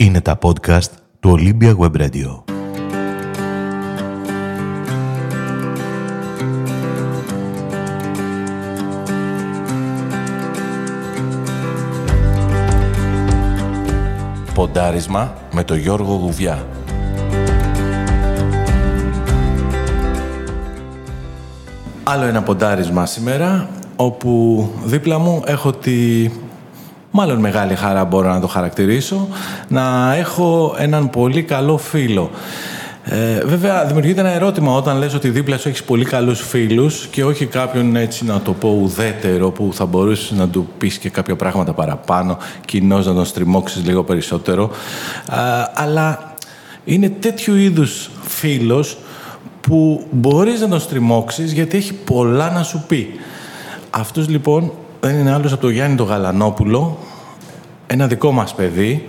Είναι τα podcast του Olympia Web Radio. Ποντάρισμα με το Γιώργο Γουβιά. Άλλο ένα ποντάρισμα σήμερα, όπου δίπλα μου έχω τη μάλλον μεγάλη χαρά μπορώ να το χαρακτηρίσω, να έχω έναν πολύ καλό φίλο. Ε, βέβαια, δημιουργείται ένα ερώτημα όταν λες ότι δίπλα σου έχεις πολύ καλούς φίλους και όχι κάποιον έτσι να το πω ουδέτερο που θα μπορούσες να του πεις και κάποια πράγματα παραπάνω, κοινώς να τον στριμώξεις λίγο περισσότερο. αλλά είναι τέτοιου είδους φίλος που μπορείς να τον στριμώξεις γιατί έχει πολλά να σου πει. Αυτός λοιπόν δεν είναι άλλος από τον Γιάννη τον Γαλανόπουλο, ένα δικό μας παιδί,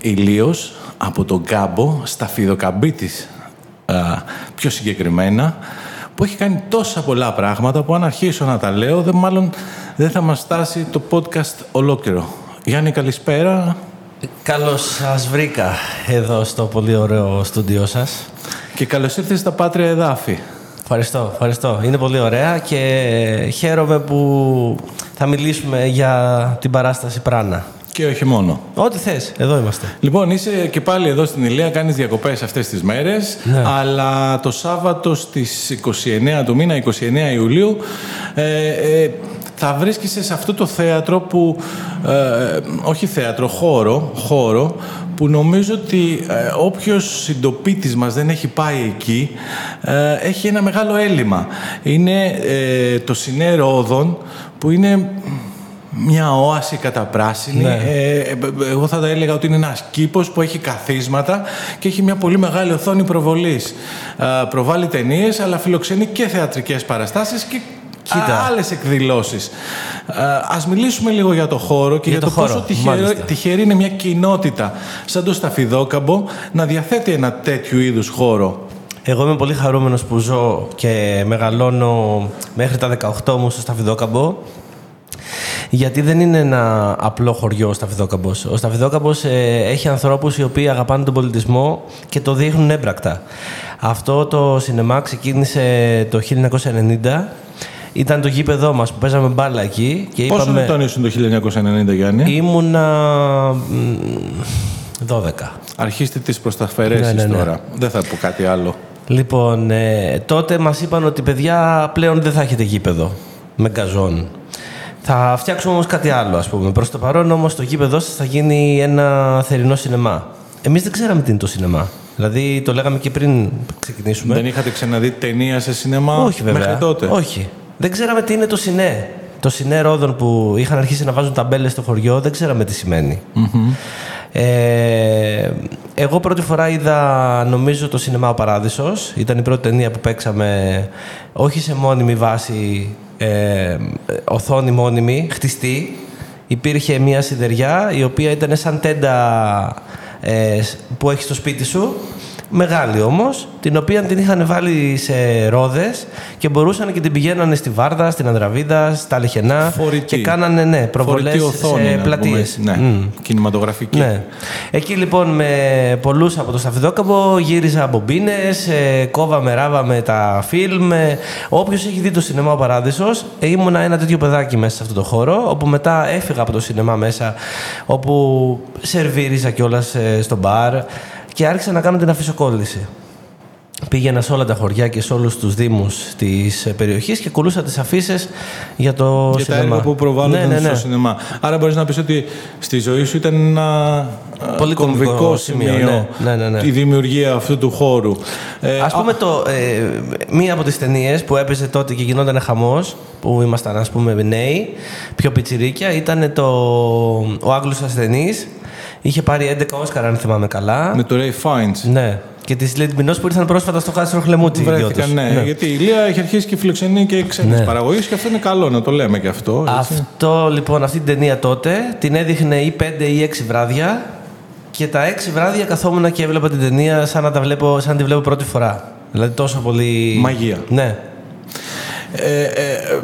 ηλίος, από τον Κάμπο, στα Φιδοκαμπίτης πιο συγκεκριμένα, που έχει κάνει τόσα πολλά πράγματα που αν αρχίσω να τα λέω, δεν, μάλλον δεν θα μας στάσει το podcast ολόκληρο. Γιάννη, καλησπέρα. Καλώς σας βρήκα εδώ στο πολύ ωραίο στούντιό σας. Και καλώς ήρθες στα Πάτρια Εδάφη. Ευχαριστώ, ευχαριστώ. Είναι πολύ ωραία και χαίρομαι που θα μιλήσουμε για την παράσταση Πράνα. Και όχι μόνο. Ό,τι θες, εδώ είμαστε. Λοιπόν, είσαι και πάλι εδώ στην Ηλία, κάνεις διακοπές αυτές τις μέρες. Ναι. Αλλά το Σάββατο στις 29 του μήνα, 29 Ιουλίου, ε, ε, θα βρίσκεσαι σε αυτό το θέατρο που. Ε, όχι θέατρο, χώρο, χώρο που νομίζω ότι ε, όποιος συντοπίτης μας δεν έχει πάει εκεί ε, έχει ένα μεγάλο έλλειμμα. Είναι ε, το Συνέρο που είναι μια όαση καταπράσινη. Ναι. Ε, εγώ θα τα έλεγα ότι είναι ένας κήπος που έχει καθίσματα και έχει μια πολύ μεγάλη οθόνη προβολής. Ε, προβάλλει ταινίες, αλλά φιλοξενεί και θεατρικές παραστάσεις και Κοίτα. άλλες εκδηλώσεις. Ε, ας μιλήσουμε λίγο για το χώρο και για, το το, χώρο, πόσο τυχερή, μάλιστα. τυχερή είναι μια κοινότητα σαν το Σταφιδόκαμπο να διαθέτει ένα τέτοιου είδους χώρο. Εγώ είμαι πολύ χαρούμενος που ζω και μεγαλώνω μέχρι τα 18 μου στο Σταφιδόκαμπο. Γιατί δεν είναι ένα απλό χωριό ο Σταφιδόκαμπος. Ο Σταφιδόκαμπος ε, έχει ανθρώπους οι οποίοι αγαπάνε τον πολιτισμό και το δείχνουν έμπρακτα. Αυτό το σινεμά ξεκίνησε το 1990. Ήταν το γήπεδό μας που παίζαμε μπάλα εκεί. Και Πόσο είπαμε, ετών ήσουν το 1990, Γιάννη; Ήμουνα μ, 12. Αρχίστε τις προσταφαιρέσεις Ναι, ναι, ναι. τώρα. Δεν θα πω κάτι άλλο. Λοιπόν, ε, τότε μας είπαν ότι παιδιά πλέον δεν θα έχετε γήπεδο με γκαζόν. Θα φτιάξουμε όμως κάτι άλλο, ας πούμε. Προς το παρόν όμως το γήπεδό σας θα γίνει ένα θερινό σινεμά. Εμείς δεν ξέραμε τι είναι το σινεμά. Δηλαδή το λέγαμε και πριν ξεκινήσουμε. Δεν είχατε ξαναδεί ταινία σε σινεμά Όχι βέβαια. μέχρι τότε; Όχι. Δεν ξέραμε τι είναι το σινέ. Το σινέ ρόδων που είχαν αρχίσει να βάζουν ταμπέλες στο χωριό, δεν ξέραμε τι σημαινει Ε, εγώ πρώτη φορά είδα, νομίζω, το σινεμά Ο Παράδεισος. Ήταν η πρώτη ταινία που παίξαμε, όχι σε μόνιμη βάση, ε, οθόνη μόνιμη, χτιστή. Υπήρχε μια σιδεριά, η οποία ήταν σαν τέντα ε, που έχεις στο σπίτι σου. Μεγάλη όμως, την οποία την είχαν βάλει σε ρόδες και μπορούσαν και την πηγαίνανε στη Βάρδα, στην Ανδραβίδα, στα Λεχενά Φορητή. και κάνανε ναι, προβολές Φορητή οθόνη, σε να πλατείες. πούμε. Ναι, Μμ. κινηματογραφική. Ναι. Εκεί λοιπόν με πολλούς από το Σταφιδόκαμπο γύριζα μπομπίνες, ε, κόβαμε, ράβαμε τα φιλμ. Ε, όποιος έχει δει το σινεμά ο Παράδεισος, ε, ήμουνα ένα τέτοιο παιδάκι μέσα σε αυτό το χώρο, όπου μετά έφυγα από το σινεμά μέσα, όπου σερβίριζα κιόλας στο μπαρ και άρχισα να κάνω την αφισοκόλληση. Πήγαινα σε όλα τα χωριά και σε όλους τους δήμους της ε, περιοχής και κουλούσα τις αφήσεις για το Για τα σινεμά. έργα που προβάλλονταν ναι, ναι, ναι. στο σινεμά. Άρα μπορείς να πεις ότι στη ζωή σου ήταν ένα α, Πολύ κομβικό κομβικό σημείο, σημείο ναι. Ναι, ναι, ναι. η δημιουργία αυτού του χώρου. Ε, Ας πούμε, το, ε, μία από τις ταινίες που έπαιζε τότε και γινόταν χαμός, που ήμασταν ας πούμε νέοι, πιο πιτσιρίκια, ήταν το «Ο Άγγλος ασθενής». Είχε πάρει 11 Όσκαρ, αν θυμάμαι καλά. με το Ray Fiennes. Ναι. Και τη Λίτ Μινός που ήρθαν πρόσφατα στο Χάσιο Χλεμούτσι. οι δυο Βρέθηκαν, τους. ναι, Γιατί η Ηλία έχει αρχίσει και φιλοξενεί και ξένες Ναι. παραγωγές και αυτό είναι καλό να το λέμε και αυτό. έτσι. Αυτό λοιπόν, αυτή την ταινία τότε την έδειχνε ή 5 ή 6 βράδια και τα 6 βράδια καθόμουν και έβλεπα την ταινία σαν να, τα βλέπω, σαν να τη βλέπω πρώτη φορά. Δηλαδή τόσο πολύ. Μαγεία. Ναι. Ε, ε,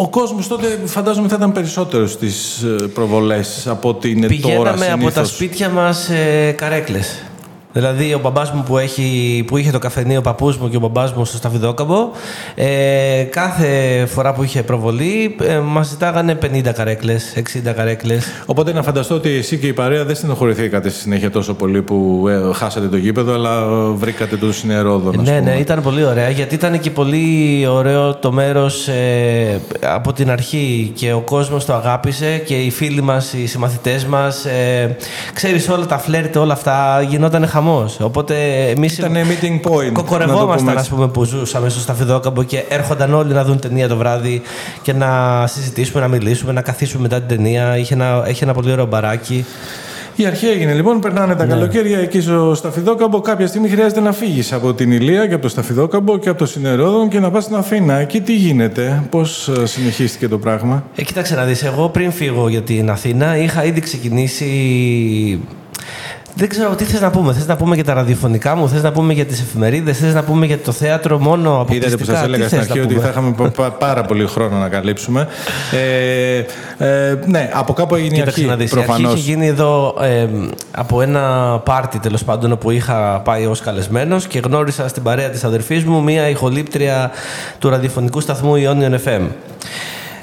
ο κόσμος τότε φαντάζομαι θα ήταν περισσότερος στις ε, προβολές από ότι είναι Πηγαίναμε τώρα συνήθως. από τα σπίτια μας ε, καρέκλες. Δηλαδή, ο μπαμπάς μου που, έχει, που είχε το καφενείο, ο παππούς μου και ο μπαμπάς μου στο Σταφιδόκαμπο, ε, κάθε φορά που είχε προβολή, ε, μας ζητάγανε 50 καρέκλες, 60 καρέκλες. Οπότε να φανταστώ ότι εσύ και η παρέα δεν στενοχωρηθήκατε στη συνέχεια τόσο πολύ που ε, χάσατε το γήπεδο, αλλά ε, βρήκατε το συνερόδο. να Ναι, πούμε. ναι, ήταν πολύ ωραία γιατί ήταν και πολύ ωραίο το μέρος ε, από την αρχή και ο κόσμος το αγάπησε και οι φίλοι μας, οι συμμαθητές μας. Ε, Ξέρεις όλα τα φλερτ, όλα αυτά γινόταν χαμός. Οπότε εμείς. Ήταν meeting point. να το Κοκορευόμασταν, πούμε ας έτσι. πούμε, που ζούσαμε στο Σταφιδόκαμπο και έρχονταν όλοι να δουν ταινία το βράδυ και να συζητήσουμε, να μιλήσουμε, να καθίσουμε μετά την ταινία. Είχε ένα, έχει ένα πολύ ωραίο μπαράκι. Η αρχή έγινε λοιπόν, περνάνε τα καλοκαίρια εκεί στο Σταφιδόκαμπο. Κάποια στιγμή χρειάζεται να φύγεις από την Ηλία και από το Σταφιδόκαμπο και από το Συνερόδον και να πας στην Αθήνα. Εκεί τι γίνεται, πώς συνεχίστηκε το πράγμα; Ε, κοίταξε να δεις, εγώ πριν φύγω για την Αθήνα είχα ήδη ξεκινήσει... Δεν ξέρω τι θες να πούμε; Θες να πούμε για τα ραδιοφωνικά μου, θες να πούμε για τις εφημερίδες, θες να πούμε για το θέατρο μόνο αποκλειστικά; Είδατε που σας Τι έλεγα στην θες να αρχή ότι πούμε; θα είχαμε πα- πα- πάρα πολύ χρόνο να καλύψουμε. Ε, ε, ναι, από κάπου έγινε η Κοίταξε αρχή. να δεις, η αρχή Προφανώς. είχε γίνει εδώ ε, από ένα πάρτι τέλος πάντων όπου είχα πάει ως καλεσμένος και γνώρισα στην παρέα της αδερφής μου μία ηχολήπτρια του ραδιοφωνικού σταθμού Ionion FM.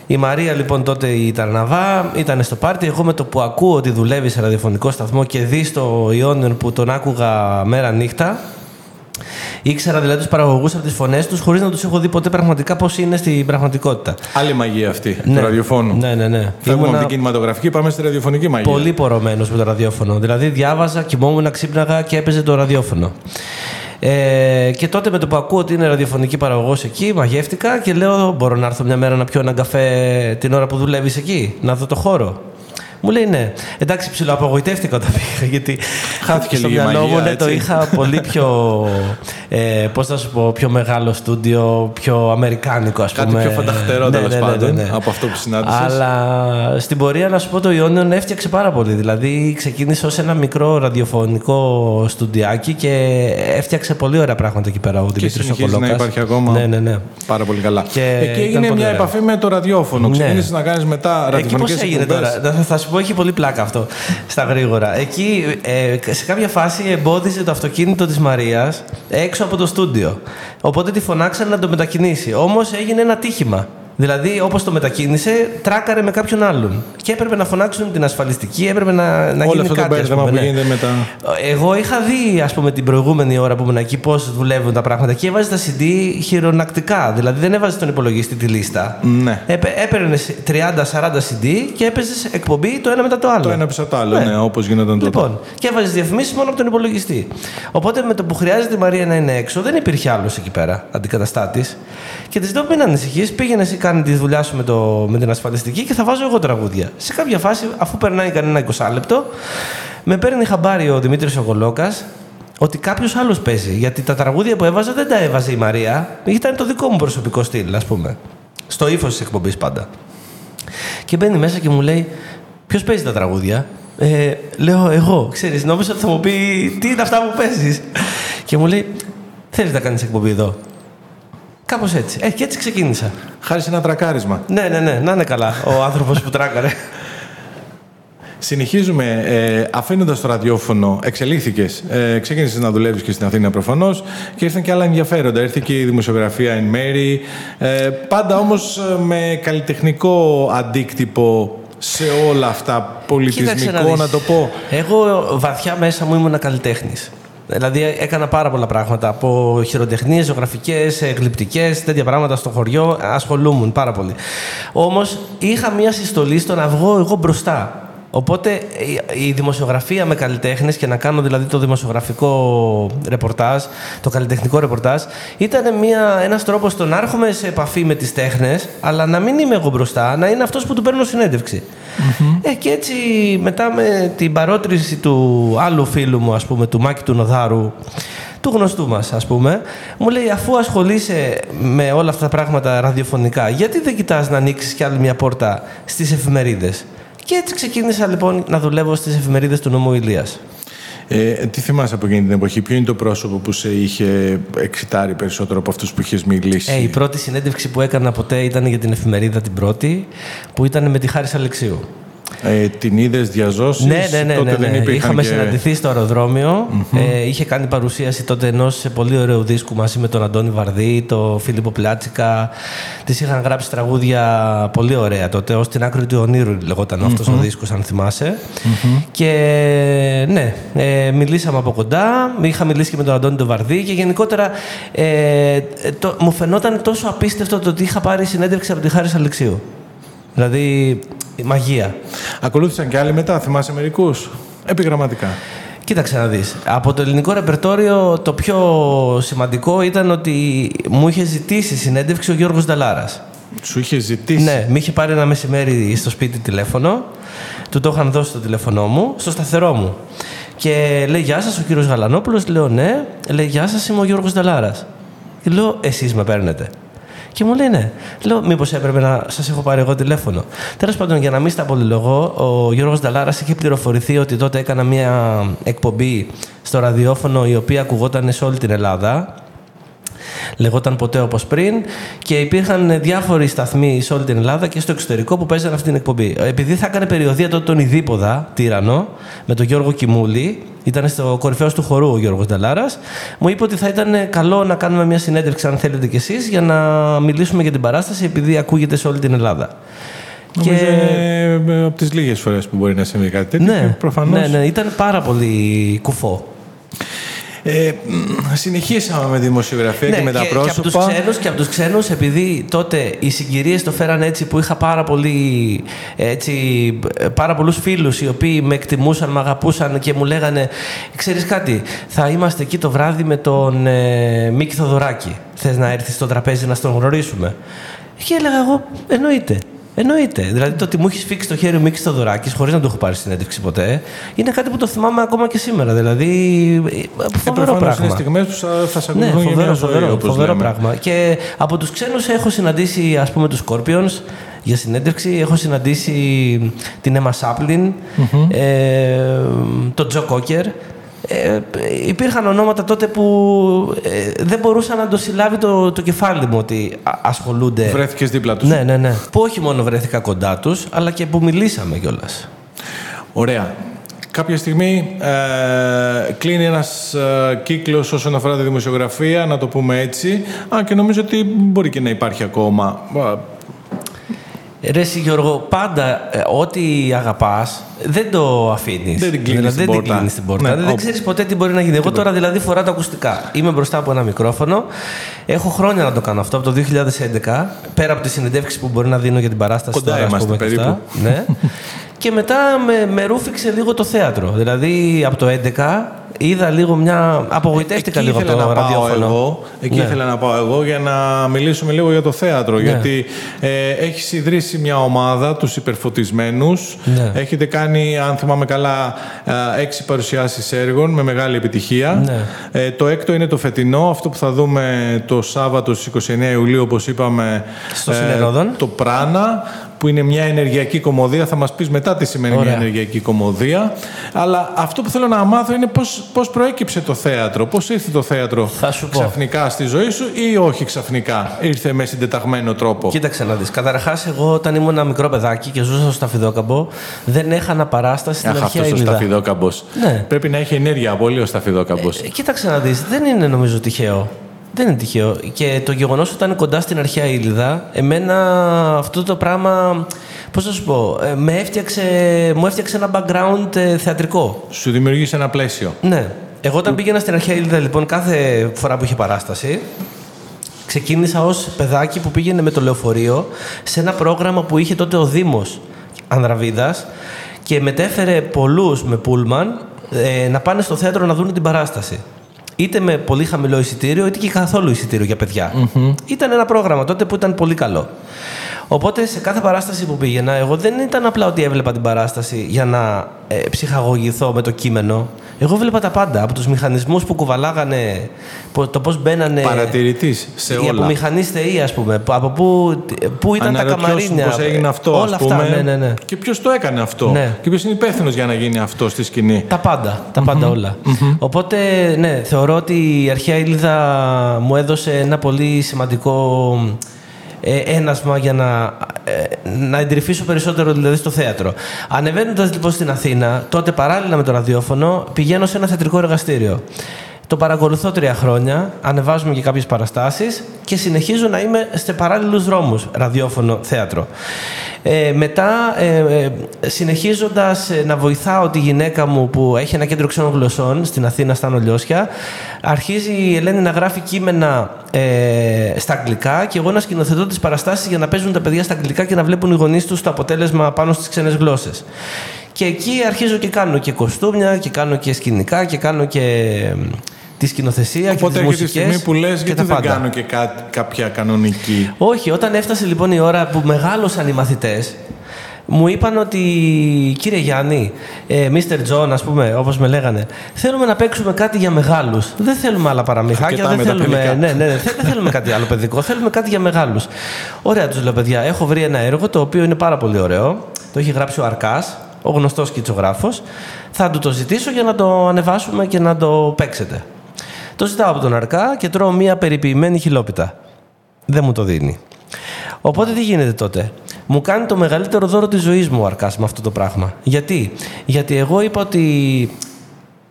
Η Μαρία λοιπόν τότε η Ταρναβά ήταν στο πάρτι. Εγώ με το που ακούω ότι δουλεύει σε ραδιοφωνικό σταθμό και δεις στο Ionion που τον άκουγα μέρα νύχτα, Ήξερα δηλαδή τους παραγωγούς από τις φωνές τους χωρίς να τους έχω δει ποτέ πραγματικά πώς είναι στην πραγματικότητα. Άλλη μαγεία αυτή Ναι. του ραδιοφώνου. Ναι, ναι, ναι. Φεύγουμε Ήμουνα- από την κινηματογραφική, πάμε στη ραδιοφωνική μαγεία. Πολύ πορωμένος με το ραδιόφωνο. Δηλαδή, διάβαζα, κοιμόμουν, ξύπναγα και έπαιζε το ραδιόφωνο. Ε, και τότε με το που ακούω ότι είναι ραδιοφωνική παραγωγός εκεί, μαγεύτηκα και λέω: Μπορώ να έρθω μια μέρα να πιω έναν καφέ την ώρα που δουλεύεις εκεί, να δω το χώρο. Μου λέει ναι. Εντάξει, ψιλοαπογοητεύτηκα όταν πήγα, γιατί Χάθηκε στο λίγη μυαλό μου μαγεία, ναι, το έτσι. είχα πολύ πιο, ε, πώς να σου πω, πιο μεγάλο στούντιο, πιο αμερικάνικο ας Κάτι πούμε. πιο φανταχτερό Ναι, τέλος ναι, ναι, πάντων ναι, ναι. από αυτό που συνάντησες. Αλλά στην πορεία να σου πω το Ιόνιον έφτιαξε πάρα πολύ. Δηλαδή ξεκίνησε ως ένα μικρό ραδιοφωνικό στουντιάκι και έφτιαξε πολύ ωραία πράγματα εκεί πέρα ο Και Δημήτρης συνεχίζει να Σοκολόκας. υπάρχει ακόμα. Ναι, ναι, ναι. Πάρα πολύ καλά. Και Εκεί ήταν έγινε πολύ μια ωραία. επαφή με το ραδιόφωνο. Ναι. Ξεκίνησες να κάνεις μετά Εκεί ραδιοφωνικές πώς έγινε τώρα, θα, θα σου πω, έχει πολύ πλάκα αυτό στα γρήγορα. Εκεί ε, σε κάποια φάση εμπόδιζε το αυτοκίνητο της Μαρίας έξω από το στούντιο. Οπότε τη φωνάξανε να το μετακινήσει. Όμως έγινε ένα τύχημα. Δηλαδή, όπως το μετακίνησε, τράκαρε με κάποιον άλλον. Και έπρεπε να φωνάξουν την ασφαλιστική, έπρεπε να, να Όλο γίνει αυτό το κάτι. ας μπέρδεμα πούμε, που ναι. γίνεται με τα. Εγώ είχα δει, ας πούμε, την προηγούμενη ώρα που ήμουν εκεί πώς δουλεύουν τα πράγματα και έβαζε τα CD χειρονακτικά. Δηλαδή, δεν έβαζε στον υπολογιστή τη λίστα. Ναι. Έπαιρνε 30-40 CD και έπαιζες εκπομπή το ένα μετά το άλλο. Το ένα πίσω από το άλλο, Ναι. ναι, όπως γινόταν τότε. Λοιπόν, και έβαζες διαφημίσεις μόνο από τον υπολογιστή. Οπότε με το που χρειάζεται η Μαρία να είναι έξω, δεν υπήρχε άλλος εκεί πέρα αντικαταστάτης. Και της λέω: Μην ανησυχεί, πήγαινε εσύ, κάνει τη δουλειά σου με, το, με την ασφαλιστική και θα βάζω εγώ τραγούδια. Σε κάποια φάση, αφού περνάει κανένα 20 λεπτό, με παίρνει χαμπάρι ο Δημήτρης Ογολόκας ότι κάποιος άλλος παίζει. Γιατί τα τραγούδια που έβαζα δεν τα έβαζε η Μαρία, ήταν το δικό μου προσωπικό στυλ, ας πούμε. Στο ύφος της εκπομπής πάντα. Και μπαίνει μέσα και μου λέει: Ποιος παίζει τα τραγούδια; Ε, λέω εγώ, ξέρεις, νόμιζα ότι θα μου πει τι είναι αυτά που παίζεις; και μου λέει, θέλεις να κάνεις εκπομπή εδώ; Κάπως έτσι. Ε, και έτσι ξεκίνησα. Χάρη σε ένα τρακάρισμα. Ναι, ναι, ναι, να είναι καλά ο άνθρωπος που τράκαρε. Συνεχίζουμε ε, αφήνοντας το ραδιόφωνο, εξελίχθηκες. Ε, Ξεκίνησες να δουλεύεις και στην Αθήνα προφανώς και ήρθαν και άλλα ενδιαφέροντα. Ήρθε και η δημοσιογραφία εν μέρη. Ε, πάντα όμως με καλλιτεχνικό αντίκτυπο σε όλα αυτά. Πολιτισμικό, δεις. να το πω. Εγώ βαθιά μέσα μου ήμουν καλλιτέχνης. Δηλαδή έκανα πάρα πολλά πράγματα. Από χειροτεχνίες, ζωγραφικές, γλυπτικέ, τέτοια πράγματα στο χωριό. Ασχολούμουν πάρα πολύ. Όμως είχα μια συστολή στο να βγω εγώ μπροστά. Οπότε η- η δημοσιογραφία με καλλιτέχνες και να κάνω δηλαδή το δημοσιογραφικό ρεπορτάζ, το καλλιτεχνικό ρεπορτάζ, ήταν ένας τρόπος στο να έρχομαι σε επαφή με τις τέχνες, αλλά να μην είμαι εγώ μπροστά, να είναι αυτός που του παίρνω συνέντευξη. Ε, και έτσι μετά με την παρότριση του άλλου φίλου μου, ας πούμε, του Μάκη του Νοδάρου, του γνωστού μας, ας πούμε, μου λέει αφού ασχολείσαι με όλα αυτά τα πράγματα ραδιοφωνικά, γιατί δεν κοιτάς να ανοίξεις κι άλλη μια πόρτα στις εφημερίδες; Και έτσι ξεκίνησα λοιπόν να δουλεύω στις εφημερίδες του νομού Ηλίας. Ε, τι θυμάσαι από εκείνη την εποχή, ποιο είναι το πρόσωπο που σε είχε εξητάρει περισσότερο από αυτούς που είχες μιλήσει; Ε, η πρώτη συνέντευξη που έκανα ποτέ ήταν για την εφημερίδα την πρώτη, που ήταν με τη Χάρη Αλεξίου. Ε, την είδες διαζώσεις; Ναι, ναι, ναι. τότε ναι, ναι. Δεν Είχαμε και... συναντηθεί στο αεροδρόμιο. Ε, είχε κάνει παρουσίαση τότε ενός πολύ ωραίου δίσκου μαζί με τον Αντώνη Βαρδί, τον Φίλιππο Πλάτσικα. Της είχαν γράψει τραγούδια πολύ ωραία τότε. Ω την άκρη του ονείρου λεγόταν mm-hmm. αυτός ο δίσκος, αν θυμάσαι. Και ναι, ε, μιλήσαμε από κοντά. Είχα μιλήσει και με τον Αντώνη τον Βαρδί και γενικότερα ε, το, μου φαινόταν τόσο απίστευτο το ότι είχα πάρει συνέντευξη από τη Χάρη Αλεξίου. Δηλαδή, μαγεία. Ακολούθησαν και άλλοι μετά, θυμάσαι μερικούς; Επιγραμματικά. Κοίταξε να δεις. Από το ελληνικό ρεπερτόριο το πιο σημαντικό ήταν ότι μου είχε ζητήσει συνέντευξη ο Γιώργος Νταλάρας. Σου είχε ζητήσει; Ναι, με είχε πάρει ένα μεσημέρι στο σπίτι τηλέφωνο. Του το είχαν δώσει το τηλέφωνό μου, στο σταθερό μου. Και λέει: Γεια σας, ο κύριος Γαλανόπουλος. Λέω: Ναι. Λέει: Γεια σας, είμαι ο Γιώργος Νταλάρας. Λέω: Εσείς με παίρνετε. Και μου λέει ναι. Λέω, μήπως έπρεπε να σας έχω πάρει εγώ τηλέφωνο. Τέλος πάντων, για να μην στα πολυλογώ, ο Γιώργος Νταλάρας είχε πληροφορηθεί ότι τότε έκανα μια εκπομπή στο ραδιόφωνο η οποία ακουγόταν σε όλη την Ελλάδα. Λεγόταν ποτέ όπως πριν και υπήρχαν διάφοροι σταθμοί σε όλη την Ελλάδα και στο εξωτερικό που παίζανε αυτή την εκπομπή. Επειδή θα έκανε περιοδία τότε τον Ιδίποδα, Τύρανο, με τον Γιώργο Κιμούλη, ήταν στο κορυφαίος του χορού ο Γιώργος Νταλάρας, μου είπε ότι θα ήταν καλό να κάνουμε μια συνέντευξη, αν θέλετε κι εσείς, για να μιλήσουμε για την παράσταση, επειδή ακούγεται σε όλη την Ελλάδα. Νομίζω και... από τις λίγες φορές που μπορεί να συμβεί κάτι τέτοιο. Ναι, προφανώς... ναι, ναι, ήταν πάρα πολύ κουφό. Ε, συνεχίσαμε με τη δημοσιογραφία ναι, και με τα και, πρόσωπα. Και από τους ξένους, και από τους ξένους, επειδή τότε οι συγκυρίες το φέραν έτσι που είχα πάρα, πολύ, έτσι, πάρα πολλούς φίλους οι οποίοι με εκτιμούσαν, με αγαπούσαν και μου λέγανε «Ξέρεις κάτι, θα είμαστε εκεί το βράδυ με τον ε, Μίκη Θοδωράκη. Θες να έρθεις στο τραπέζι να τον γνωρίσουμε». Και έλεγα εγώ «Εννοείται». Εννοείται. Δηλαδή το ότι μου έχεις φίξει το χέρι ο Μίκη Θοδωράκη χωρίς να το έχω πάρει συνέντευξη ποτέ είναι κάτι που το θυμάμαι ακόμα και σήμερα. Δηλαδή. Ε, φοβερό ε, πράγμα. Είναι στιγμές που θα σε ναι, ακολουθούν ναι, φοβερό, ζωή, φοβερό, φοβερό λέμε. πράγμα. Και από τους ξένους έχω συναντήσει ας πούμε τους Scorpions για συνέντευξη. Έχω συναντήσει την Emma Saplin, mm-hmm. ε, τον Τζο Κόκερ. Ε, υπήρχαν ονόματα τότε που ε, δεν μπορούσα να το συλλάβει το, το κεφάλι μου ότι ασχολούνται. Βρέθηκες δίπλα τους. Ναι, ναι, ναι. Που όχι μόνο βρέθηκα κοντά τους, αλλά και που μιλήσαμε κιόλας. Ωραία. Κάποια στιγμή ε, κλείνει ένας ε, κύκλος όσον αφορά τη δημοσιογραφία, να το πούμε έτσι. Α, και νομίζω ότι μπορεί και να υπάρχει ακόμα. Ρε εσύ Γιώργο, πάντα ε, ό,τι αγαπάς δεν το αφήνεις. Δεν την κλείνεις δηλαδή, την δεν πόρτα. Την κλείνεις την πόρτα. Ναι, δεν όπου. ξέρεις ποτέ τι μπορεί να γίνει. Εγώ τώρα δηλαδή φοράω τα ακουστικά. Είμαι μπροστά από ένα μικρόφωνο. Έχω χρόνια να το κάνω αυτό από το 2011. Πέρα από τις συνεντεύξεις που μπορεί να δίνω για την παράσταση Κοντά τώρα, ας είμαστε πούμε, και περίπου. αυτά. ναι. και μετά με, με ρούφηξε λίγο το θέατρο. Δηλαδή από το 2011 είδα λίγο μια. Απογοητεύτηκα Εκεί λίγο από ήθελα το να πάω ραδιόφωνο. εγώ, εκεί Ναι. ήθελα να πάω εγώ για να μιλήσουμε λίγο για το θέατρο. Γιατί ε, έχει ιδρύσει μια ομάδα, τους υπερφωτισμένους. Ναι. Έχετε κάνει, αν θυμάμαι καλά, ε, έξι παρουσιάσεις έργων με μεγάλη επιτυχία. Ναι. Ε, το έκτο είναι το φετινό, αυτό που θα δούμε το Σάββατο στις 29 Ιουλίου, όπως είπαμε. Στο Συνερόδον. Το Πράνα, που είναι μια ενεργειακή κομμωδία. Θα μας πεις μετά τι σημαίνει Ωραία. μια ενεργειακή κομμωδία. Αλλά αυτό που θέλω να μάθω είναι πώς, πώς προέκυψε το θέατρο. Πώς ήρθε το θέατρο Θα σου πω. ξαφνικά στη ζωή σου ή όχι ξαφνικά. Ήρθε με συντεταγμένο τρόπο; Κοίταξε να δεις. Καταρχάς, εγώ όταν ήμουν ένα μικρό παιδάκι και ζούσα στο Σταφιδόκαμπο, δεν έχανα παράσταση στην Αχ, αρχαία αυτός ο Ιλίδα. σταφιδόκαμπος. Ναι. Πρέπει να έχει ενέργεια πολύ ο σταφιδόκαμπος. Ε, κοίταξε να δεις. Δεν είναι νομίζω τυχαίο. Δεν είναι τυχαίο. Και το γεγονός ότι ήταν κοντά στην αρχαία Ήλιδα, εμένα αυτό το πράγμα. Πώς να σου πω, ε, με έφτιαξε, μου έφτιαξε ένα background ε, θεατρικό. Σου δημιουργήσει ένα πλαίσιο. Ναι. Εγώ όταν πήγαινα στην αρχαία Ήλιδα, λοιπόν, κάθε φορά που είχε παράσταση, ξεκίνησα ως παιδάκι που πήγαινε με το λεωφορείο σε ένα πρόγραμμα που είχε τότε ο Δήμος Ανδραβίδας και μετέφερε πολλούς με πούλμαν ε, να πάνε στο θέατρο να δουν την παράσταση. Είτε με πολύ χαμηλό εισιτήριο, είτε και καθόλου εισιτήριο για παιδιά. Ήταν ένα πρόγραμμα τότε που ήταν πολύ καλό. Οπότε σε κάθε παράσταση που πήγαινα, εγώ δεν ήταν απλά ότι έβλεπα την παράσταση για να ε, ψυχαγωγηθώ με το κείμενο Εγώ βλέπα τα πάντα. Από τους μηχανισμούς που κουβαλάγανε, το πώς μπαίνανε. Παρατηρητής σε όλα. Οι απομηχανεί ΤΕΗ, ας πούμε. Από πού, πού ήταν τα καμαρίνια. Πώς έγινε αυτό, όλα πούμε, αυτά. Ναι, ναι, ναι. Και ποιος το έκανε αυτό; Ναι. Και ποιος είναι υπεύθυνος για να γίνει αυτό στη σκηνή; Τα πάντα. Τα πάντα όλα. Οπότε, ναι, θεωρώ ότι η αρχαία Ήλδα μου έδωσε ένα πολύ σημαντικό ε, ένασμα για να, ε, να εντρυφήσω περισσότερο δηλαδή στο θέατρο. Ανεβαίνοντας λοιπόν στην Αθήνα, τότε παράλληλα με το ραδιόφωνο, πηγαίνω σε ένα θεατρικό εργαστήριο. Το παρακολουθώ τρία χρόνια, ανεβάζουμε και κάποιες παραστάσεις και συνεχίζω να είμαι σε παράλληλους δρόμους, ραδιόφωνο, θέατρο. Ε, μετά, ε, ε, συνεχίζοντας ε, να βοηθάω τη γυναίκα μου που έχει ένα κέντρο ξένων γλωσσών στην Αθήνα, στα Νολιώσια, αρχίζει η Ελένη να γράφει κείμενα ε, στα αγγλικά και εγώ να σκηνοθετώ τις παραστάσεις για να παίζουν τα παιδιά στα αγγλικά και να βλέπουν οι γονείς τους το αποτέλεσμα πάνω στις ξένες γλώσσες. Και εκεί αρχίζω και κάνω και κοστούμια και κάνω και σκηνικά και κάνω και τη σκηνοθεσία Οπότε και τις μουσικές. Οπότε τη στιγμή που λες γιατί δεν κάνω και κάποια κανονική; Όχι, όταν έφτασε λοιπόν η ώρα που μεγάλωσαν οι μαθητές, μου είπαν ότι κύριε Γιάννη, ε, Mr. John, ας πούμε, όπως με λέγανε, θέλουμε να παίξουμε κάτι για μεγάλους. Δεν θέλουμε άλλα παραμυθάκια, δεν θέλουμε, ναι, ναι, ναι, δεν θέλουμε κάτι άλλο παιδικό, θέλουμε κάτι για μεγάλους. Ωραία, τους λέω παιδιά, έχω βρει ένα έργο το οποίο είναι πάρα πολύ ωραίο. Το έχει γράψει ο Αρκάς, ο γνωστός σκητσογράφος. Θα του το ζητήσω για να το ανεβάσουμε και να το παίξετε. Το ζητάω από τον Αρκά και τρώω μία περιποιημένη χιλόπιτα. Δεν μου το δίνει. Οπότε τι γίνεται τότε; Μου κάνει το μεγαλύτερο δώρο της ζωής μου ο Αρκάς με αυτό το πράγμα. Γιατί; Γιατί εγώ είπα ότι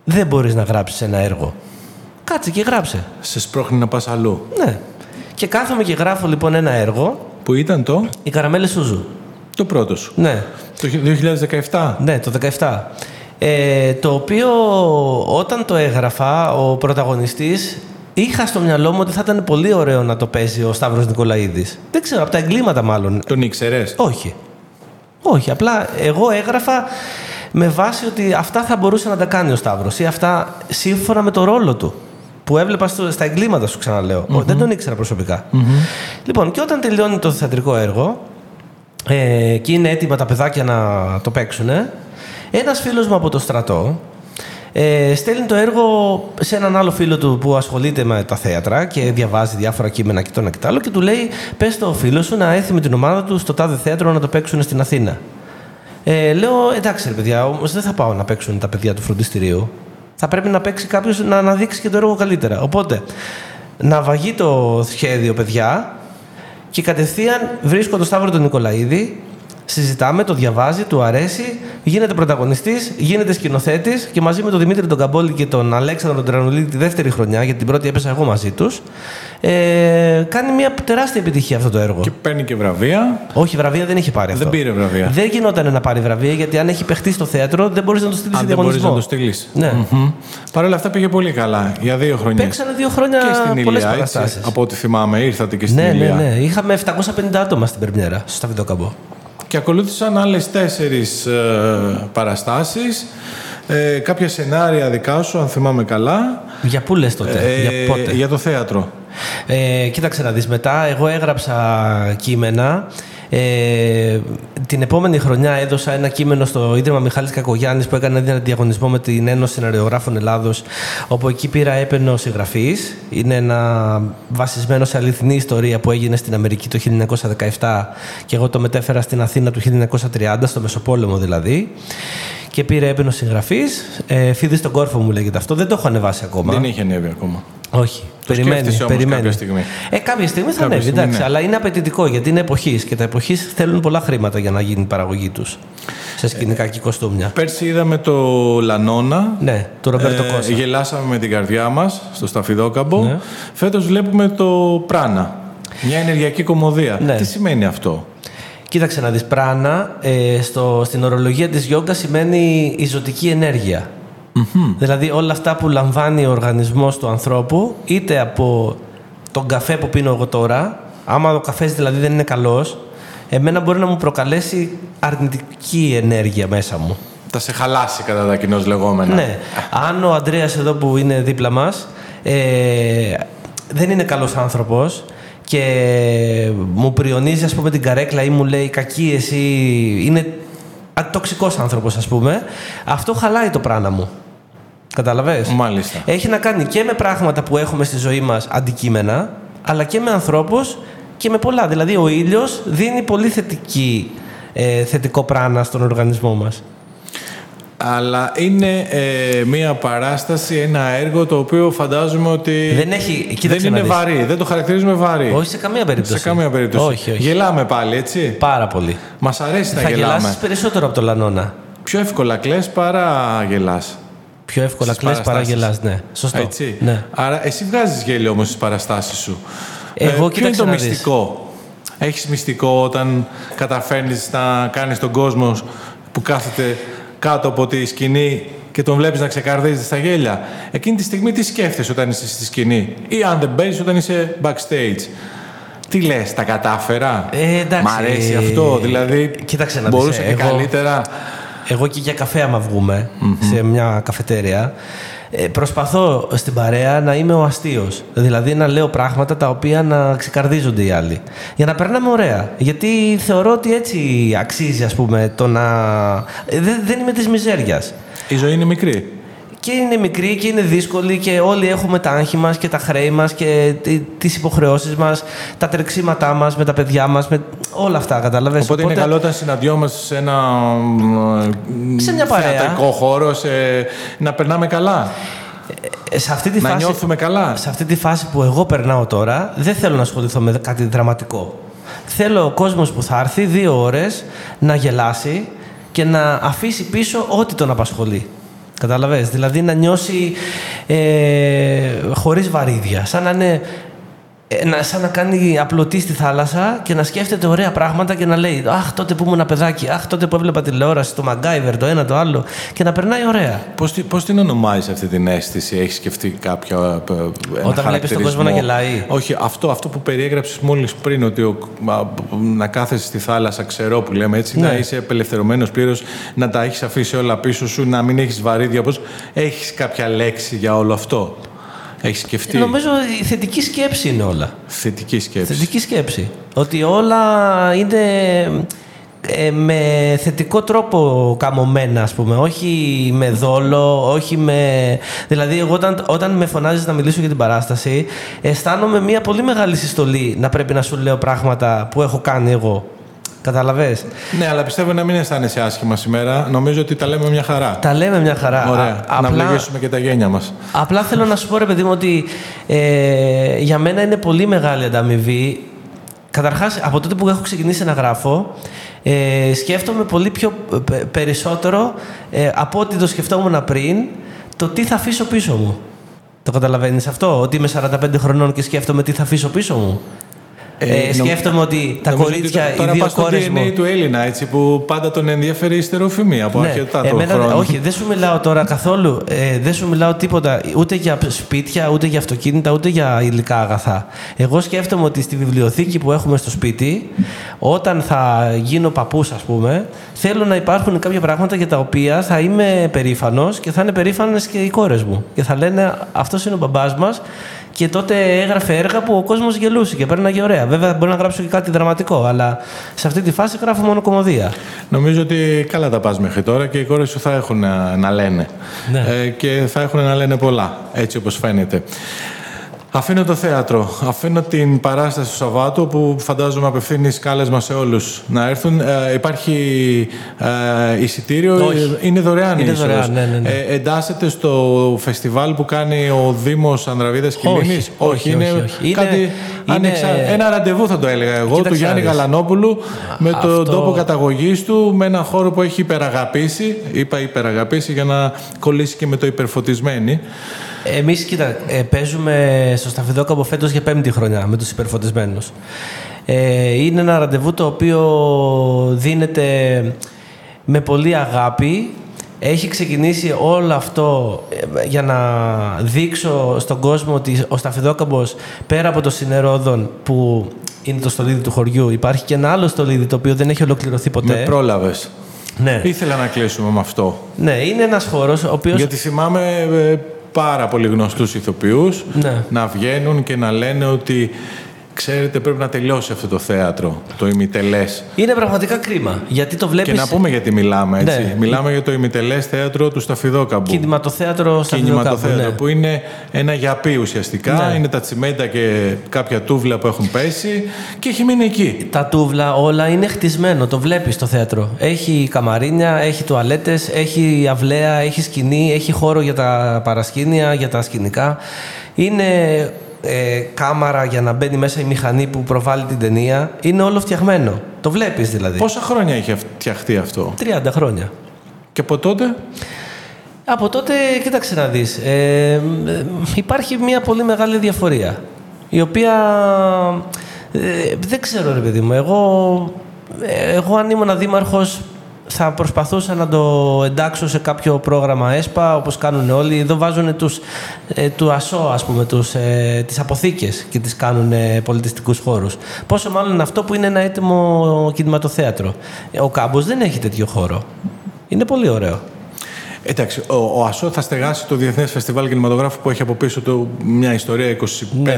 δεν μπορείς να γράψεις ένα έργο. Κάτσε και γράψε. Σε σπρώχνει να πας αλλού. Ναι. Και κάθομαι και γράφω λοιπόν ένα έργο. Που ήταν το; Η Καραμέλη Σούζου. Το πρώτο σου. Ναι. Το 2017. Ναι, το 2017. Ε, το οποίο όταν το έγραφα, ο πρωταγωνιστής είχα στο μυαλό μου ότι θα ήταν πολύ ωραίο να το παίζει ο Σταύρος Νικολαίδης. Δεν ξέρω, από τα εγκλήματα μάλλον. Τον ήξερες; Όχι. Όχι, απλά εγώ έγραφα με βάση ότι αυτά θα μπορούσε να τα κάνει ο Σταύρος ή αυτά σύμφωνα με το ρόλο του που έβλεπα στο, στα εγκλήματα σου, ξαναλέω. Δεν τον ήξερα Λοιπόν, και όταν τελειώνει το θεατρικό έργο ε, και είναι έτοιμα τα παιδάκια να το παίξουν, ένας φίλος μου από το στρατό ε, στέλνει το έργο σε έναν άλλο φίλο του που ασχολείται με τα θέατρα και διαβάζει διάφορα κείμενα και το ένα και το άλλο και του λέει: Πες το φίλος σου να έρθει με την ομάδα του στο τάδε θέατρο να το παίξουν στην Αθήνα. Ε, λέω: Εντάξει, ρε παιδιά, όμως δεν θα πάω να παίξουν τα παιδιά του φροντιστηρίου. Θα πρέπει να παίξει κάποιος να αναδείξει και το έργο καλύτερα. Οπότε, να βαγεί το σχέδιο, παιδιά, και κατευθείαν βρίσκω τον Σταύρο τον Νικολαίδη συζητάμε, το διαβάζει, του αρέσει, γίνεται πρωταγωνιστής, γίνεται σκηνοθέτης και μαζί με τον Δημήτρη τον Καμπόλη και τον Αλέξανδρο τον Τρανουλίδη τη δεύτερη χρονιά, γιατί την πρώτη έπεσα εγώ μαζί τους, ε, κάνει μια τεράστια επιτυχία αυτό το έργο. Και παίρνει και βραβεία. Όχι, βραβεία δεν είχε πάρει αυτό. Δεν πήρε βραβεία. Δεν γινόταν να πάρει βραβεία, γιατί αν έχει παιχτεί στο θέατρο δεν μπορείς να το στείλεις σε διαγωνισμό. Δεν μπορείς να το στείλεις. Ναι. Mm-hmm. Παρ' όλα αυτά πήγε πολύ καλά για δύο χρόνια. Παίξανε δύο χρόνια πολλές παραστάσεις. Από ό,τι θυμάμαι, ήρθατε και στην ναι, Ηλία. Ναι, ναι, Είχαμε 750 άτομα στην Περμιέρα, στο Σταβιδόκαμπο. Και ακολούθησαν άλλες τέσσερις ε, παραστάσεις. Ε, κάποια σενάρια δικά σου, αν θυμάμαι καλά. Για πού λες τότε, ε, για πότε; Για το θέατρο. Ε, κοίταξε να δεις μετά, εγώ έγραψα κείμενα ε, την επόμενη χρονιά έδωσα ένα κείμενο στο Ίδρυμα Μιχάλης Κακογιάννης που έκανε ένα διαγωνισμό με την Ένωση Σεναριογράφων Ελλάδος όπου εκεί πήρα έπαινο συγγραφής. Είναι ένα βασισμένο σε αληθινή ιστορία που έγινε στην Αμερική το 1917 και εγώ το μετέφερα στην Αθήνα του 1930, στο Μεσοπόλεμο δηλαδή και πήρε έπαινο συγγραφής. Ε, Φίδι στον κόρφο μου λέγεται αυτό. Δεν το έχω ανεβάσει ακόμα. Δεν έχει ανέβει ακόμα. Όχι. Το περιμένει. περιμένει. Κάποια στιγμή. Ε, κάποια στιγμή θα ανέβει, εντάξει, ναι. αλλά είναι απαιτητικό γιατί είναι εποχής και τα εποχής θέλουν πολλά χρήματα για να γίνει η παραγωγή τους σε σκηνικά και κοστούμια. Πέρσι είδαμε το Λανόνα. Ναι, το Ρομπέρτο ε, Κώστα. Γελάσαμε με την καρδιά μας στο Σταφιδόκαμπο. Ναι. Φέτος βλέπουμε το Πράνα. Μια ενεργειακή κομμωδία. Ναι. Τι σημαίνει αυτό; Κοίταξε να δεις, πράνα ε, στο, στην ορολογία της γιόγκα σημαίνει η ζωτική Δηλαδή όλα αυτά που λαμβάνει ο οργανισμός του ανθρώπου, είτε από τον καφέ που πίνω εγώ τώρα, άμα ο καφές δηλαδή δεν είναι καλός, εμένα μπορεί να μου προκαλέσει αρνητική ενέργεια μέσα μου. Θα σε χαλάσει κατά τα κοινώς λεγόμενα. Ναι. Αν ο Αντρέας εδώ που είναι δίπλα μας ε, δεν είναι καλός άνθρωπος, και μου πριονίζει ας πούμε την καρέκλα ή μου λέει κακή εσύ είναι τοξικός άνθρωπος ας πούμε αυτό χαλάει το πράνα μου Καταλαβες. Μάλιστα. Έχει να κάνει και με πράγματα που έχουμε στη ζωή μας αντικείμενα, αλλά και με ανθρώπους και με πολλά. Δηλαδή ο ήλιος δίνει πολύ θετική, ε, θετικό πράνα στον οργανισμό μας. Αλλά είναι ε, μία παράσταση, ένα έργο το οποίο φαντάζομαι ότι Δεν έχει- δεν κοίταξε είναι να δεις. βαρύ. Δεν το χαρακτηρίζουμε βαρύ. Όχι σε καμία περίπτωση. Σε καμία περίπτωση. Όχι, όχι. Γελάμε πάλι, έτσι. Πάρα πολύ. Μας αρέσει να Θα γελάμε. γελάσεις περισσότερο από το Λανώνα. Πιο εύκολα κλαις παρά γελάς. Πιο εύκολα Στις κλαις παρά παραστάσεις. γελάς, ναι. Σωστό. Έτσι. Ναι. Άρα εσύ βγάζεις γέλιο όμως στις παραστάσεις σου. Εγώ, ποιο είναι κοίταξε το να δεις. μυστικό; Έχεις μυστικό όταν καταφέρνεις να κάνεις τον κόσμο που κάθεται κάτω από τη σκηνή και τον βλέπεις να ξεκαρδίζεις στα γέλια. Εκείνη τη στιγμή τι σκέφτεσαι όταν είσαι στη σκηνή; Ή αν δεν παίζεις όταν είσαι backstage; Τι λες, τα κατάφερα; Ε, εντάξει. Μ' αρέσει αυτό, δηλαδή Κοίταξε να δεις, μπορούσα ε, και εγώ- καλύτερα. Εγώ και για καφέ άμα βγούμε σε μια καφετέρια ε, προσπαθώ στην παρέα να είμαι ο αστείος. Δηλαδή να λέω πράγματα τα οποία να ξεκαρδίζονται οι άλλοι. Για να περνάμε ωραία. Γιατί θεωρώ ότι έτσι αξίζει ας πούμε το να... Ε, δεν, δεν είμαι της μιζέριας. Η ζωή είναι μικρή. Και είναι μικρή και είναι δύσκολη και όλοι έχουμε τα άγχη μας και τα χρέη μας και τι- τις υποχρεώσεις μας, τα τρεξίματά μας με τα παιδιά μας, με όλα αυτά, καταλαβες. Οπότε, είναι καλό όταν συναντιόμαστε σε ένα μ, Σε μια παρέα. θεατρικό χώρο, σε... να περνάμε καλά. Ε, σε αυτή τη Να φάση, νιώθουμε καλά. Σε αυτή τη φάση που εγώ περνάω τώρα, δεν θέλω να ασχοληθώ με κάτι δραματικό. Θέλω ο κόσμος που θα έρθει δύο ώρες να γελάσει και να αφήσει πίσω ό,τι τον απασχολεί. Καταλαβες, δηλαδή να νιώσει ε, χωρίς βαρύδια, σαν να είναι ε, να, σαν να κάνει απλωτή στη θάλασσα και να σκέφτεται ωραία πράγματα και να λέει Αχ, τότε που ήμουν ένα παιδάκι, Αχ, τότε που έβλεπα τηλεόραση, το Μαγκάιβερ, το ένα το άλλο. Και να περνάει ωραία. Πώς, τη- πώς την ονομάζεις αυτή την αίσθηση, έχεις σκεφτεί κάποιο ε, ε, ένα Όταν βλέπεις τον κόσμο να χαρακτηρισμό; γελάει. Όχι, αυτό, αυτό που περιέγραψες μόλις πριν, ότι ο, μα, να κάθεσαι στη θάλασσα ξερό που λέμε έτσι, Ναι. να είσαι απελευθερωμένος πλήρως, να τα έχεις αφήσει όλα πίσω σου, να μην έχεις βαρύδια. Πώς, έχεις κάποια λέξη για όλο αυτό; Έχεις σκεφτεί; Νομίζω η θετική σκέψη είναι όλα. θετική σκέψη. Θετική σκέψη. Ότι όλα είναι ε, με θετικό τρόπο καμωμένα, ας πούμε. Όχι με δόλο, όχι με... Δηλαδή, εγώ όταν, όταν με φωνάζεις να μιλήσω για την παράσταση, αισθάνομαι μια πολύ μεγάλη συστολή να πρέπει να σου λέω πράγματα που έχω κάνει εγώ. Καταλαβες; Ναι, αλλά πιστεύω να μην αισθάνεσαι άσχημα σήμερα. Νομίζω ότι τα λέμε μια χαρά. Τα λέμε μια χαρά. Ωραία. Α- Να απλά- βλεγήσουμε και τα γένια μας. Απλά θέλω να σου πω, ρε παιδί μου, ότι ε, για μένα είναι πολύ μεγάλη ανταμοιβή. Καταρχάς, από τότε που έχω ξεκινήσει να γράφω, ε, σκέφτομαι πολύ πιο ε, πε- περισσότερο ε, από ό,τι το σκεφτόμουν πριν, το τι θα αφήσω πίσω μου. Το καταλαβαίνεις αυτό, ότι είμαι 45 χρονών και σκέφτομαι τι θα αφήσω πίσω μου; Ε, Ε, νομ- σκέφτομαι ότι τα Νομίζω ότι κορίτσια, τώρα οι δύο πας στο κόρες DNA μου... του Έλληνα, έτσι, που πάντα τον ενδιαφέρει η στερεοφημία από αρκετά τον Ναι. εμένα, χρόνο. όχι, δεν σου μιλάω τώρα καθόλου. Ε, δεν σου μιλάω τίποτα ούτε για σπίτια, ούτε για αυτοκίνητα, ούτε για υλικά αγαθά. Εγώ σκέφτομαι ότι στη βιβλιοθήκη που έχουμε στο σπίτι, όταν θα γίνω παππούς, ας πούμε, θέλω να υπάρχουν κάποια πράγματα για τα οποία θα είμαι περήφανος και θα είναι περήφανες και οι κόρες μου. Και θα λένε Αυτός είναι ο μπαμπάς μας. Και τότε έγραφε έργα που ο κόσμος γελούσε και παίρναγε ωραία. Βέβαια, μπορεί να γράψω και κάτι δραματικό, αλλά σε αυτή τη φάση γράφω μόνο κομμωδία. Νομίζω ότι καλά τα πας μέχρι τώρα και οι κόρες σου θα έχουν να, να λένε. Ναι. Ε, και θα έχουν να λένε πολλά, έτσι όπως φαίνεται. Αφήνω το θέατρο, αφήνω την παράσταση του Σαββάτου που φαντάζομαι απευθύνει κάλεσμα σε όλους να έρθουν. Ε, υπάρχει ε, εισιτήριο, Όχι. είναι δωρεάν η Είναι είσοδος. δωρεάν, ναι, ναι, ναι. Ε, εντάσσεται στο φεστιβάλ που κάνει ο Δήμος Ανδραβίδας Όχι, Κιλίνης. όχι, είναι, όχι, όχι. Είναι- κάτι είναι- ανεξα- ένα ραντεβού θα το έλεγα εγώ, Κοίταξε του Γιάννη να δεις. Γαλανόπουλου με τον Αυτό- τόπο καταγωγής του, με ένα χώρο που έχει υπεραγαπήσει. Είπα υπεραγαπήσει για να κολλήσει και με το υπερφωτισμένη. Εμείς, κοίτα, ε, παίζουμε στο Σταφυδόκαμπο φέτος για πέμπτη χρονιά με τους υπερφωτισμένους. Ε, είναι ένα ραντεβού το οποίο δίνεται με πολύ αγάπη. Έχει ξεκινήσει όλο αυτό ε, για να δείξω στον κόσμο ότι ο Σταφυδόκαμπος πέρα από το Συνερόδον που είναι το στολίδι του χωριού υπάρχει και ένα άλλο στολίδι το οποίο δεν έχει ολοκληρωθεί ποτέ. Με πρόλαβες. Ναι. Ήθελα να κλείσουμε με αυτό. ναι, είναι ένας χώρος ο οποίος... Γιατί θυμάμαι ε, πάρα πολύ γνωστούς ηθοποιούς Ναι. να βγαίνουν και να λένε ότι ξέρετε, πρέπει να τελειώσει αυτό το θέατρο, το ημιτελές. Είναι πραγματικά κρίμα. Γιατί το βλέπει. Και να πούμε γιατί μιλάμε, έτσι. Ναι. Μιλάμε για το ημιτελές θέατρο του Σταφιδόκαμπου. Κινηματοθέατρο στα Κινηματοθέατρο, ναι. που είναι ένα γιαπί ουσιαστικά. Ναι. Είναι τα τσιμέντα και κάποια τούβλα που έχουν πέσει και έχει μείνει εκεί. Τα τούβλα όλα είναι χτισμένο, το βλέπεις στο θέατρο. Έχει καμαρίνια, έχει τουαλέτες, έχει αυλαία, έχει σκηνή, έχει χώρο για τα παρασκήνια, για τα σκηνικά. Είναι ε, κάμαρα για να μπαίνει μέσα η μηχανή που προβάλλει την ταινία. Είναι όλο φτιαγμένο. Το βλέπεις δηλαδή. Πόσα χρόνια έχει φτιαχτεί αυτό, 30 χρόνια. και από τότε; Από τότε, κοίταξε να δεις, ε, ε, υπάρχει μια πολύ μεγάλη διαφορία, η οποία ε, δεν ξέρω ρε παιδί μου, εγώ, ε, εγώ αν ήμουν δήμαρχος θα προσπαθούσα να το εντάξω σε κάποιο πρόγραμμα ΕΣΠΑ, όπως κάνουν όλοι. Εδώ βάζουν τους, ε, του ΑΣΟ, ας πούμε, τους, ε, τις αποθήκες και τις κάνουν ε, πολιτιστικούς χώρους. Πόσο μάλλον αυτό που είναι ένα έτοιμο κινηματοθέατρο. Ε, Ο Κάμπος δεν έχει τέτοιο χώρο. Είναι πολύ ωραίο. Εντάξει, ο, ο ΑΣΟ θα στεγάσει το Διεθνές Φεστιβάλ Κινηματογράφου που έχει από πίσω του μια ιστορία 25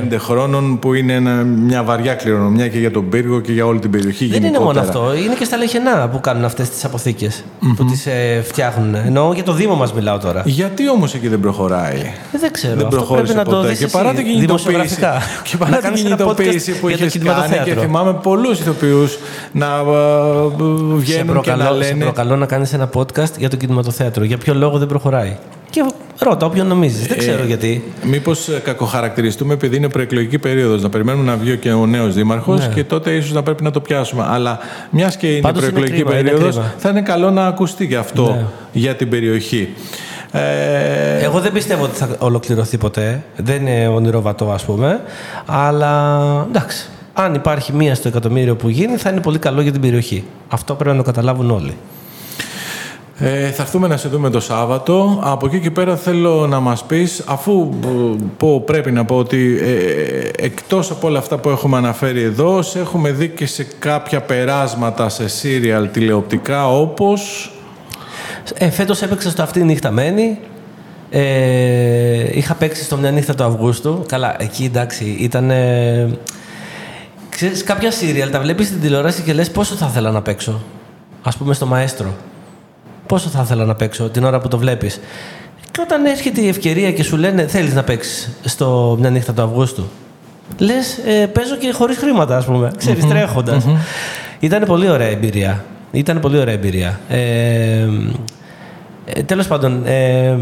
Ναι. χρόνων που είναι ένα- μια βαριά κληρονομιά και για τον πύργο και για όλη την περιοχή Δεν είναι μόνο γενικότερα. αυτό. Είναι και στα Λεχενά που κάνουν αυτές τις αποθήκες. Που τις ε, φτιάχνουν. Εννοώ για το Δήμο μας μιλάω τώρα. Γιατί όμως εκεί δεν προχωράει; Ε, δεν ξέρω. Δεν αυτό προχώρησε πρέπει να το ποτέ. δεις Και εσύ, παρά την κινητοποίηση, δημοσιογραφικά. και παρά Να την κάνεις ένα κινητοποίηση podcast που για το είχες κάνει και κινηματοθέατρο. θυμάμαι πολλούς ηθοποιούς να ε, ε, Σε βγαίνουν και να προκαλώ, σε λένε προκαλώ να κάνεις ένα podcast για το κινηματοθέατρο. Για ποιο λόγο δεν προχωράει. Και ρώτα όποιον νομίζεις. Δεν ξέρω Ε, γιατί. Μήπως κακοχαρακτηριστούμε επειδή είναι προεκλογική περίοδος, να περιμένουμε να βγει και ο νέος δήμαρχος Ναι. και τότε ίσως να πρέπει να το πιάσουμε. Αλλά μιας και είναι Πάντως είναι προεκλογική κρίμα, είναι περίοδος, κρίμα. θα είναι καλό να ακουστεί και αυτό Ναι. για την περιοχή. Ε, Εγώ δεν πιστεύω ότι θα ολοκληρωθεί ποτέ. Δεν είναι ονειροβατό, ας πούμε. Αλλά εντάξει. Αν υπάρχει μία στο εκατομμύριο που γίνει, θα είναι πολύ καλό για την περιοχή. Αυτό πρέπει να το καταλάβουν όλοι. Ε, θα έρθουμε να σε δούμε το Σάββατο. Από εκεί και πέρα θέλω να μας πεις, αφού ε, πω, πρέπει να πω ότι ε, εκτός από όλα αυτά που έχουμε αναφέρει εδώ, σε έχουμε δει και σε κάποια περάσματα σε σύριαλ τηλεοπτικά όπως... Ε, Φέτος έπαιξα στο Αυτή η νύχτα μένει. Ε, είχα παίξει στο μια νύχτα του Αυγούστου. Καλά, εκεί εντάξει, ήταν. Ε, ξέρεις, κάποια σύριαλ τα βλέπεις στην τηλεόραση και λες πόσο θα ήθελα να παίξω. Α πούμε στο Μαέστρο. Πόσο θα ήθελα να παίξω την ώρα που το βλέπεις; Και όταν έρχεται η ευκαιρία και σου λένε θέλεις να παίξεις στο μια νύχτα του Αυγούστου. Λες, ε, παίζω και χωρίς χρήματα, ας πούμε. Ξέρεις, τρέχοντας. Ήταν πολύ ωραία εμπειρία. Ήταν πολύ ωραία εμπειρία. Ε, ε, τέλος πάντων, ε,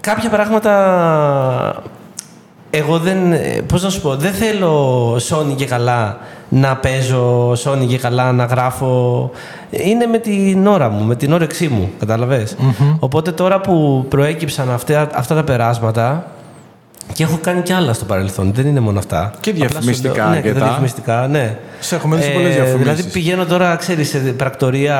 κάποια πράγματα εγώ δεν, ε, πώς να σου πω, δεν θέλω Sony και καλά να παίζω, Sony και καλά να γράφω. Είναι με την ώρα μου, με την όρεξή μου, καταλαβες. Οπότε τώρα που προέκυψαν αυτά, αυτά τα περάσματα, και έχω κάνει κι άλλα στο παρελθόν, δεν είναι μόνο αυτά. Και Απλά σου διαφημιστικά λέω- Ναι, και τα αρκετά. διαφημιστικά, ναι. Σε έχουμε δει σε πολλές διαφημίσεις. Δηλαδή πηγαίνω τώρα, ξέρεις, σε πρακτορία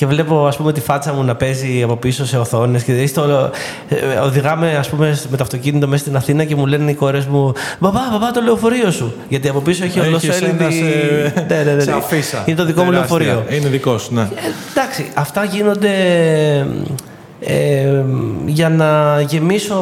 και βλέπω ας πούμε τη φάτσα μου να παίζει από πίσω σε οθόνες και στο, ε, οδηγάμε ας πούμε με το αυτοκίνητο μέσα στην Αθήνα και μου λένε οι κόρες μου «Μπαμπά, μπαμπά το λεωφορείο σου». Γιατί από πίσω έχει ο Έχεις Λοσέλνη... ένα σε, Ναι, ναι, ναι, σε ναι. αφίσα. Είναι το δικό μου Τεράστια. λεωφορείο. Είναι δικός σου, ναι. Ε, εντάξει, αυτά γίνονται ε, για να γεμίσω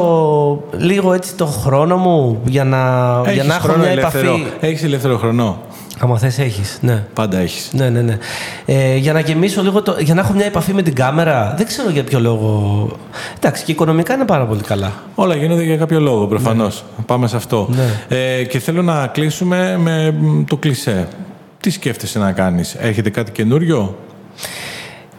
λίγο έτσι το χρόνο μου, για να, για Έχεις να έχω χρόνο μια ελεύθερο. επαφή. Έχεις ελεύθερο χρόνο. Άμα θες έχεις, ναι. Πάντα έχεις. Ναι, ναι, ναι. Ε, για να γεμίσω λίγο, το, για να έχω μια επαφή με την κάμερα. Δεν ξέρω για ποιο λόγο. Εντάξει, και οικονομικά είναι πάρα πολύ καλά. Όλα γίνονται για κάποιο λόγο, προφανώς. Πάμε σε αυτό. Ναι. Ε, και θέλω να κλείσουμε με μ, το κλισέ. Τι σκέφτεσαι να κάνεις, Έχετε κάτι καινούριο;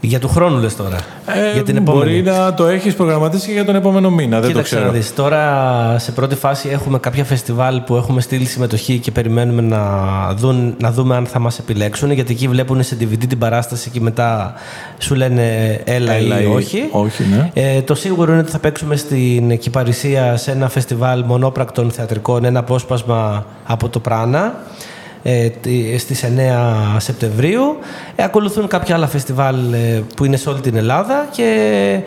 Για του χρόνου λες τώρα. Ε, για την επόμενη. Μπορεί να το έχεις προγραμματίσει και για τον επόμενο μήνα, δεν το Κοίταξε ξέρω. να δεις. Τώρα σε πρώτη φάση έχουμε κάποια φεστιβάλ που έχουμε στείλει συμμετοχή και περιμένουμε να, δουν, να δούμε αν θα μας επιλέξουν γιατί εκεί βλέπουν σε DVD την παράσταση και μετά σου λένε έλα, Έλα ή ή όχι. όχι, ναι. Ε, το σίγουρο είναι ότι θα παίξουμε στην Κυπαρισία σε ένα φεστιβάλ μονόπρακτων θεατρικών, ένα απόσπασμα από το Πράνα ε, τι- στις 9 Σεπτεμβρίου. Ε, ακολουθούν κάποια άλλα φεστιβάλ ε, που είναι σε όλη την Ελλάδα και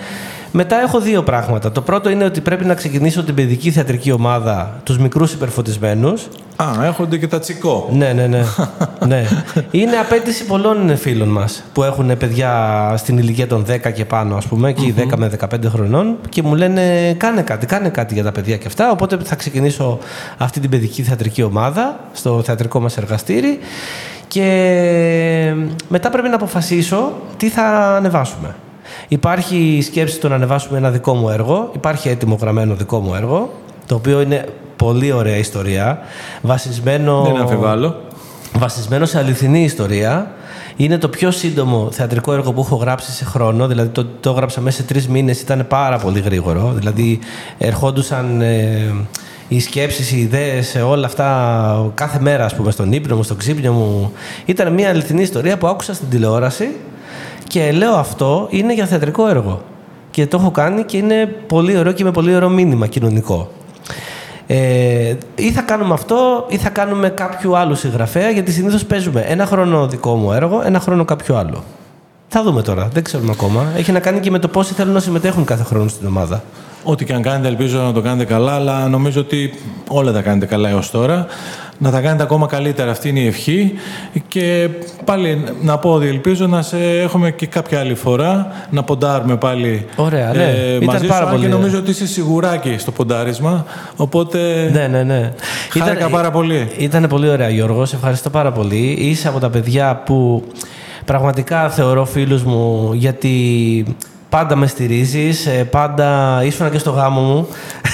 Μετά έχω δύο πράγματα. Το πρώτο είναι ότι πρέπει να ξεκινήσω την παιδική θεατρική ομάδα, τους μικρούς υπερφωτισμένους. Α, έχονται και τα τσικό. Ναι, ναι, ναι. ναι. Είναι απέτηση πολλών φίλων μας που έχουν παιδιά στην ηλικία των 10 και πάνω, ας πούμε, και 10 με 15 χρονών, και μου λένε κάνε κάτι, κάνε κάτι για τα παιδιά και αυτά. Οπότε θα ξεκινήσω αυτή την παιδική θεατρική ομάδα στο θεατρικό μας εργαστήρι. Και μετά πρέπει να αποφασίσω τι θα ανεβάσουμε. Υπάρχει η σκέψη του να ανεβάσουμε ένα δικό μου έργο. Υπάρχει έτοιμο γραμμένο δικό μου έργο, το οποίο είναι πολύ ωραία ιστορία. Βασισμένο. Δεν αμφιβάλλω. Βασισμένο σε αληθινή ιστορία. Είναι το πιο σύντομο θεατρικό έργο που έχω γράψει σε χρόνο. Δηλαδή το, το έγραψα μέσα σε τρεις μήνες, ήταν πάρα πολύ γρήγορο. Δηλαδή ερχόντουσαν. Ε, οι σκέψεις, οι ιδέες, όλα αυτά κάθε μέρα ας πούμε στον ύπνο μου, στο ξύπνιο μου. Ήταν μια αληθινή ιστορία που άκουσα στην τηλεόραση και λέω αυτό είναι για θεατρικό έργο. Και το έχω κάνει και είναι πολύ ωραίο και με πολύ ωραίο μήνυμα κοινωνικό. Ε, ή θα κάνουμε αυτό ή θα κάνουμε κάποιο άλλο συγγραφέα γιατί συνήθως παίζουμε ένα χρόνο δικό μου έργο, ένα χρόνο κάποιο άλλο. Θα δούμε τώρα, δεν ξέρουμε ακόμα. Έχει να κάνει και με το πόσοι θέλουν να συμμετέχουν κάθε χρόνο στην ομάδα. Ό,τι και αν κάνετε, ελπίζω να το κάνετε καλά, αλλά νομίζω ότι όλα τα κάνετε καλά έως τώρα. Να τα κάνετε ακόμα καλύτερα, αυτή είναι η ευχή. Και πάλι να πω ότι ελπίζω να σε έχουμε και κάποια άλλη φορά, να ποντάρουμε πάλι Ωραία, ναι. ε, Ήταν μαζί πάρα σου. πολύ Και ωραία. νομίζω ότι είσαι σιγουράκι στο ποντάρισμα, οπότε Ναι, ναι, ναι. χάρηκα πάρα πολύ. Ήταν πολύ ωραία, Γιώργος. Σε ευχαριστώ πάρα πολύ. Είσαι από τα παιδιά που πραγματικά θεωρώ φίλους μου γιατί πάντα με στηρίζεις, ε, πάντα ήσουν και στο γάμο μου.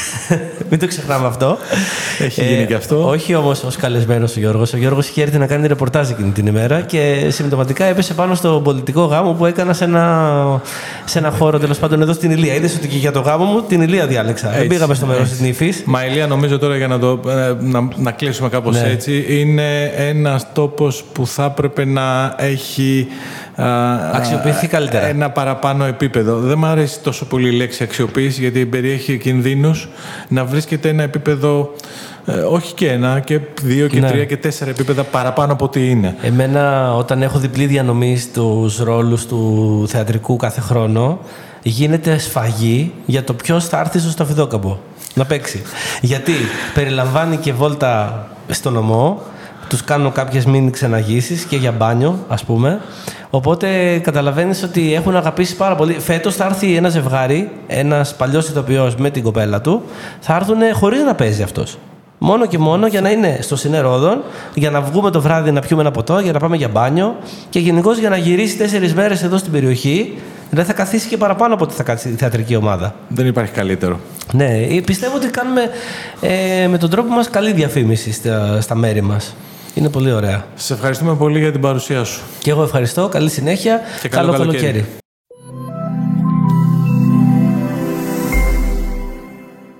Μην το ξεχνάμε αυτό. Έχει γίνει και αυτό. Όχι όμως ως καλεσμένος ο Γιώργος. Ο Γιώργος είχε έρθει να κάνει ρεπορτάζ εκείνη την ημέρα και συμπτωματικά έπεσε πάνω στο πολιτικό γάμο που έκανα σε ένα, σε ένα χώρο τέλος πάντων εδώ στην Ηλία. Είδες ότι και για το γάμο μου την Ηλία διάλεξα. Δεν Έτσι, πήγαμε στο μέρος έτσι. της νύφης. Μα Ηλία, νομίζω τώρα για να, το, ε, να, να κλείσουμε κάπως Ναι. έτσι, είναι ένας τόπος που θα έπρεπε να έχει α, Αξιοποιηθεί α, καλύτερα. ένα παραπάνω επίπεδο. Δεν μου αρέσει τόσο πολύ η λέξη αξιοποίηση γιατί περιέχει κινδύνους να βρίσκεται ένα επίπεδο ε, όχι και ένα, και δύο και Ναι. τρία και τέσσερα επίπεδα παραπάνω από ό,τι είναι. Εμένα, όταν έχω διπλή διανομή στους ρόλους του θεατρικού κάθε χρόνο, γίνεται σφαγή για το ποιος θα έρθει στο σταφυδόκαμπο να παίξει. Γιατί περιλαμβάνει και βόλτα στο νομό, τους κάνω κάποιες μίνι ξεναγήσεις και για μπάνιο, ας πούμε. Οπότε καταλαβαίνεις ότι έχουν αγαπήσει πάρα πολύ. Φέτος θα έρθει ένα ζευγάρι, ένας παλιός ηθοποιός με την κοπέλα του, θα έρθουν χωρίς να παίζει αυτός. Μόνο και μόνο για να είναι στο Συνερόδον, για να βγούμε το βράδυ να πιούμε ένα ποτό, για να πάμε για μπάνιο και γενικώς για να γυρίσει τέσσερις μέρες εδώ στην περιοχή. Δηλαδή θα καθίσει και παραπάνω από ότι θα κάτσει η θεατρική ομάδα. Δεν υπάρχει καλύτερο. Ναι, ε, πιστεύω ότι κάνουμε ε, με τον τρόπο μας καλή διαφήμιση στα, στα μέρη μας. Είναι πολύ ωραία. Σε ευχαριστούμε πολύ για την παρουσία σου. Και εγώ ευχαριστώ. Καλή συνέχεια. Και καλό καλοκαίρι. καλοκαίρι.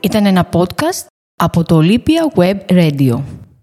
Ήταν ένα podcast από το Olympia Web Radio.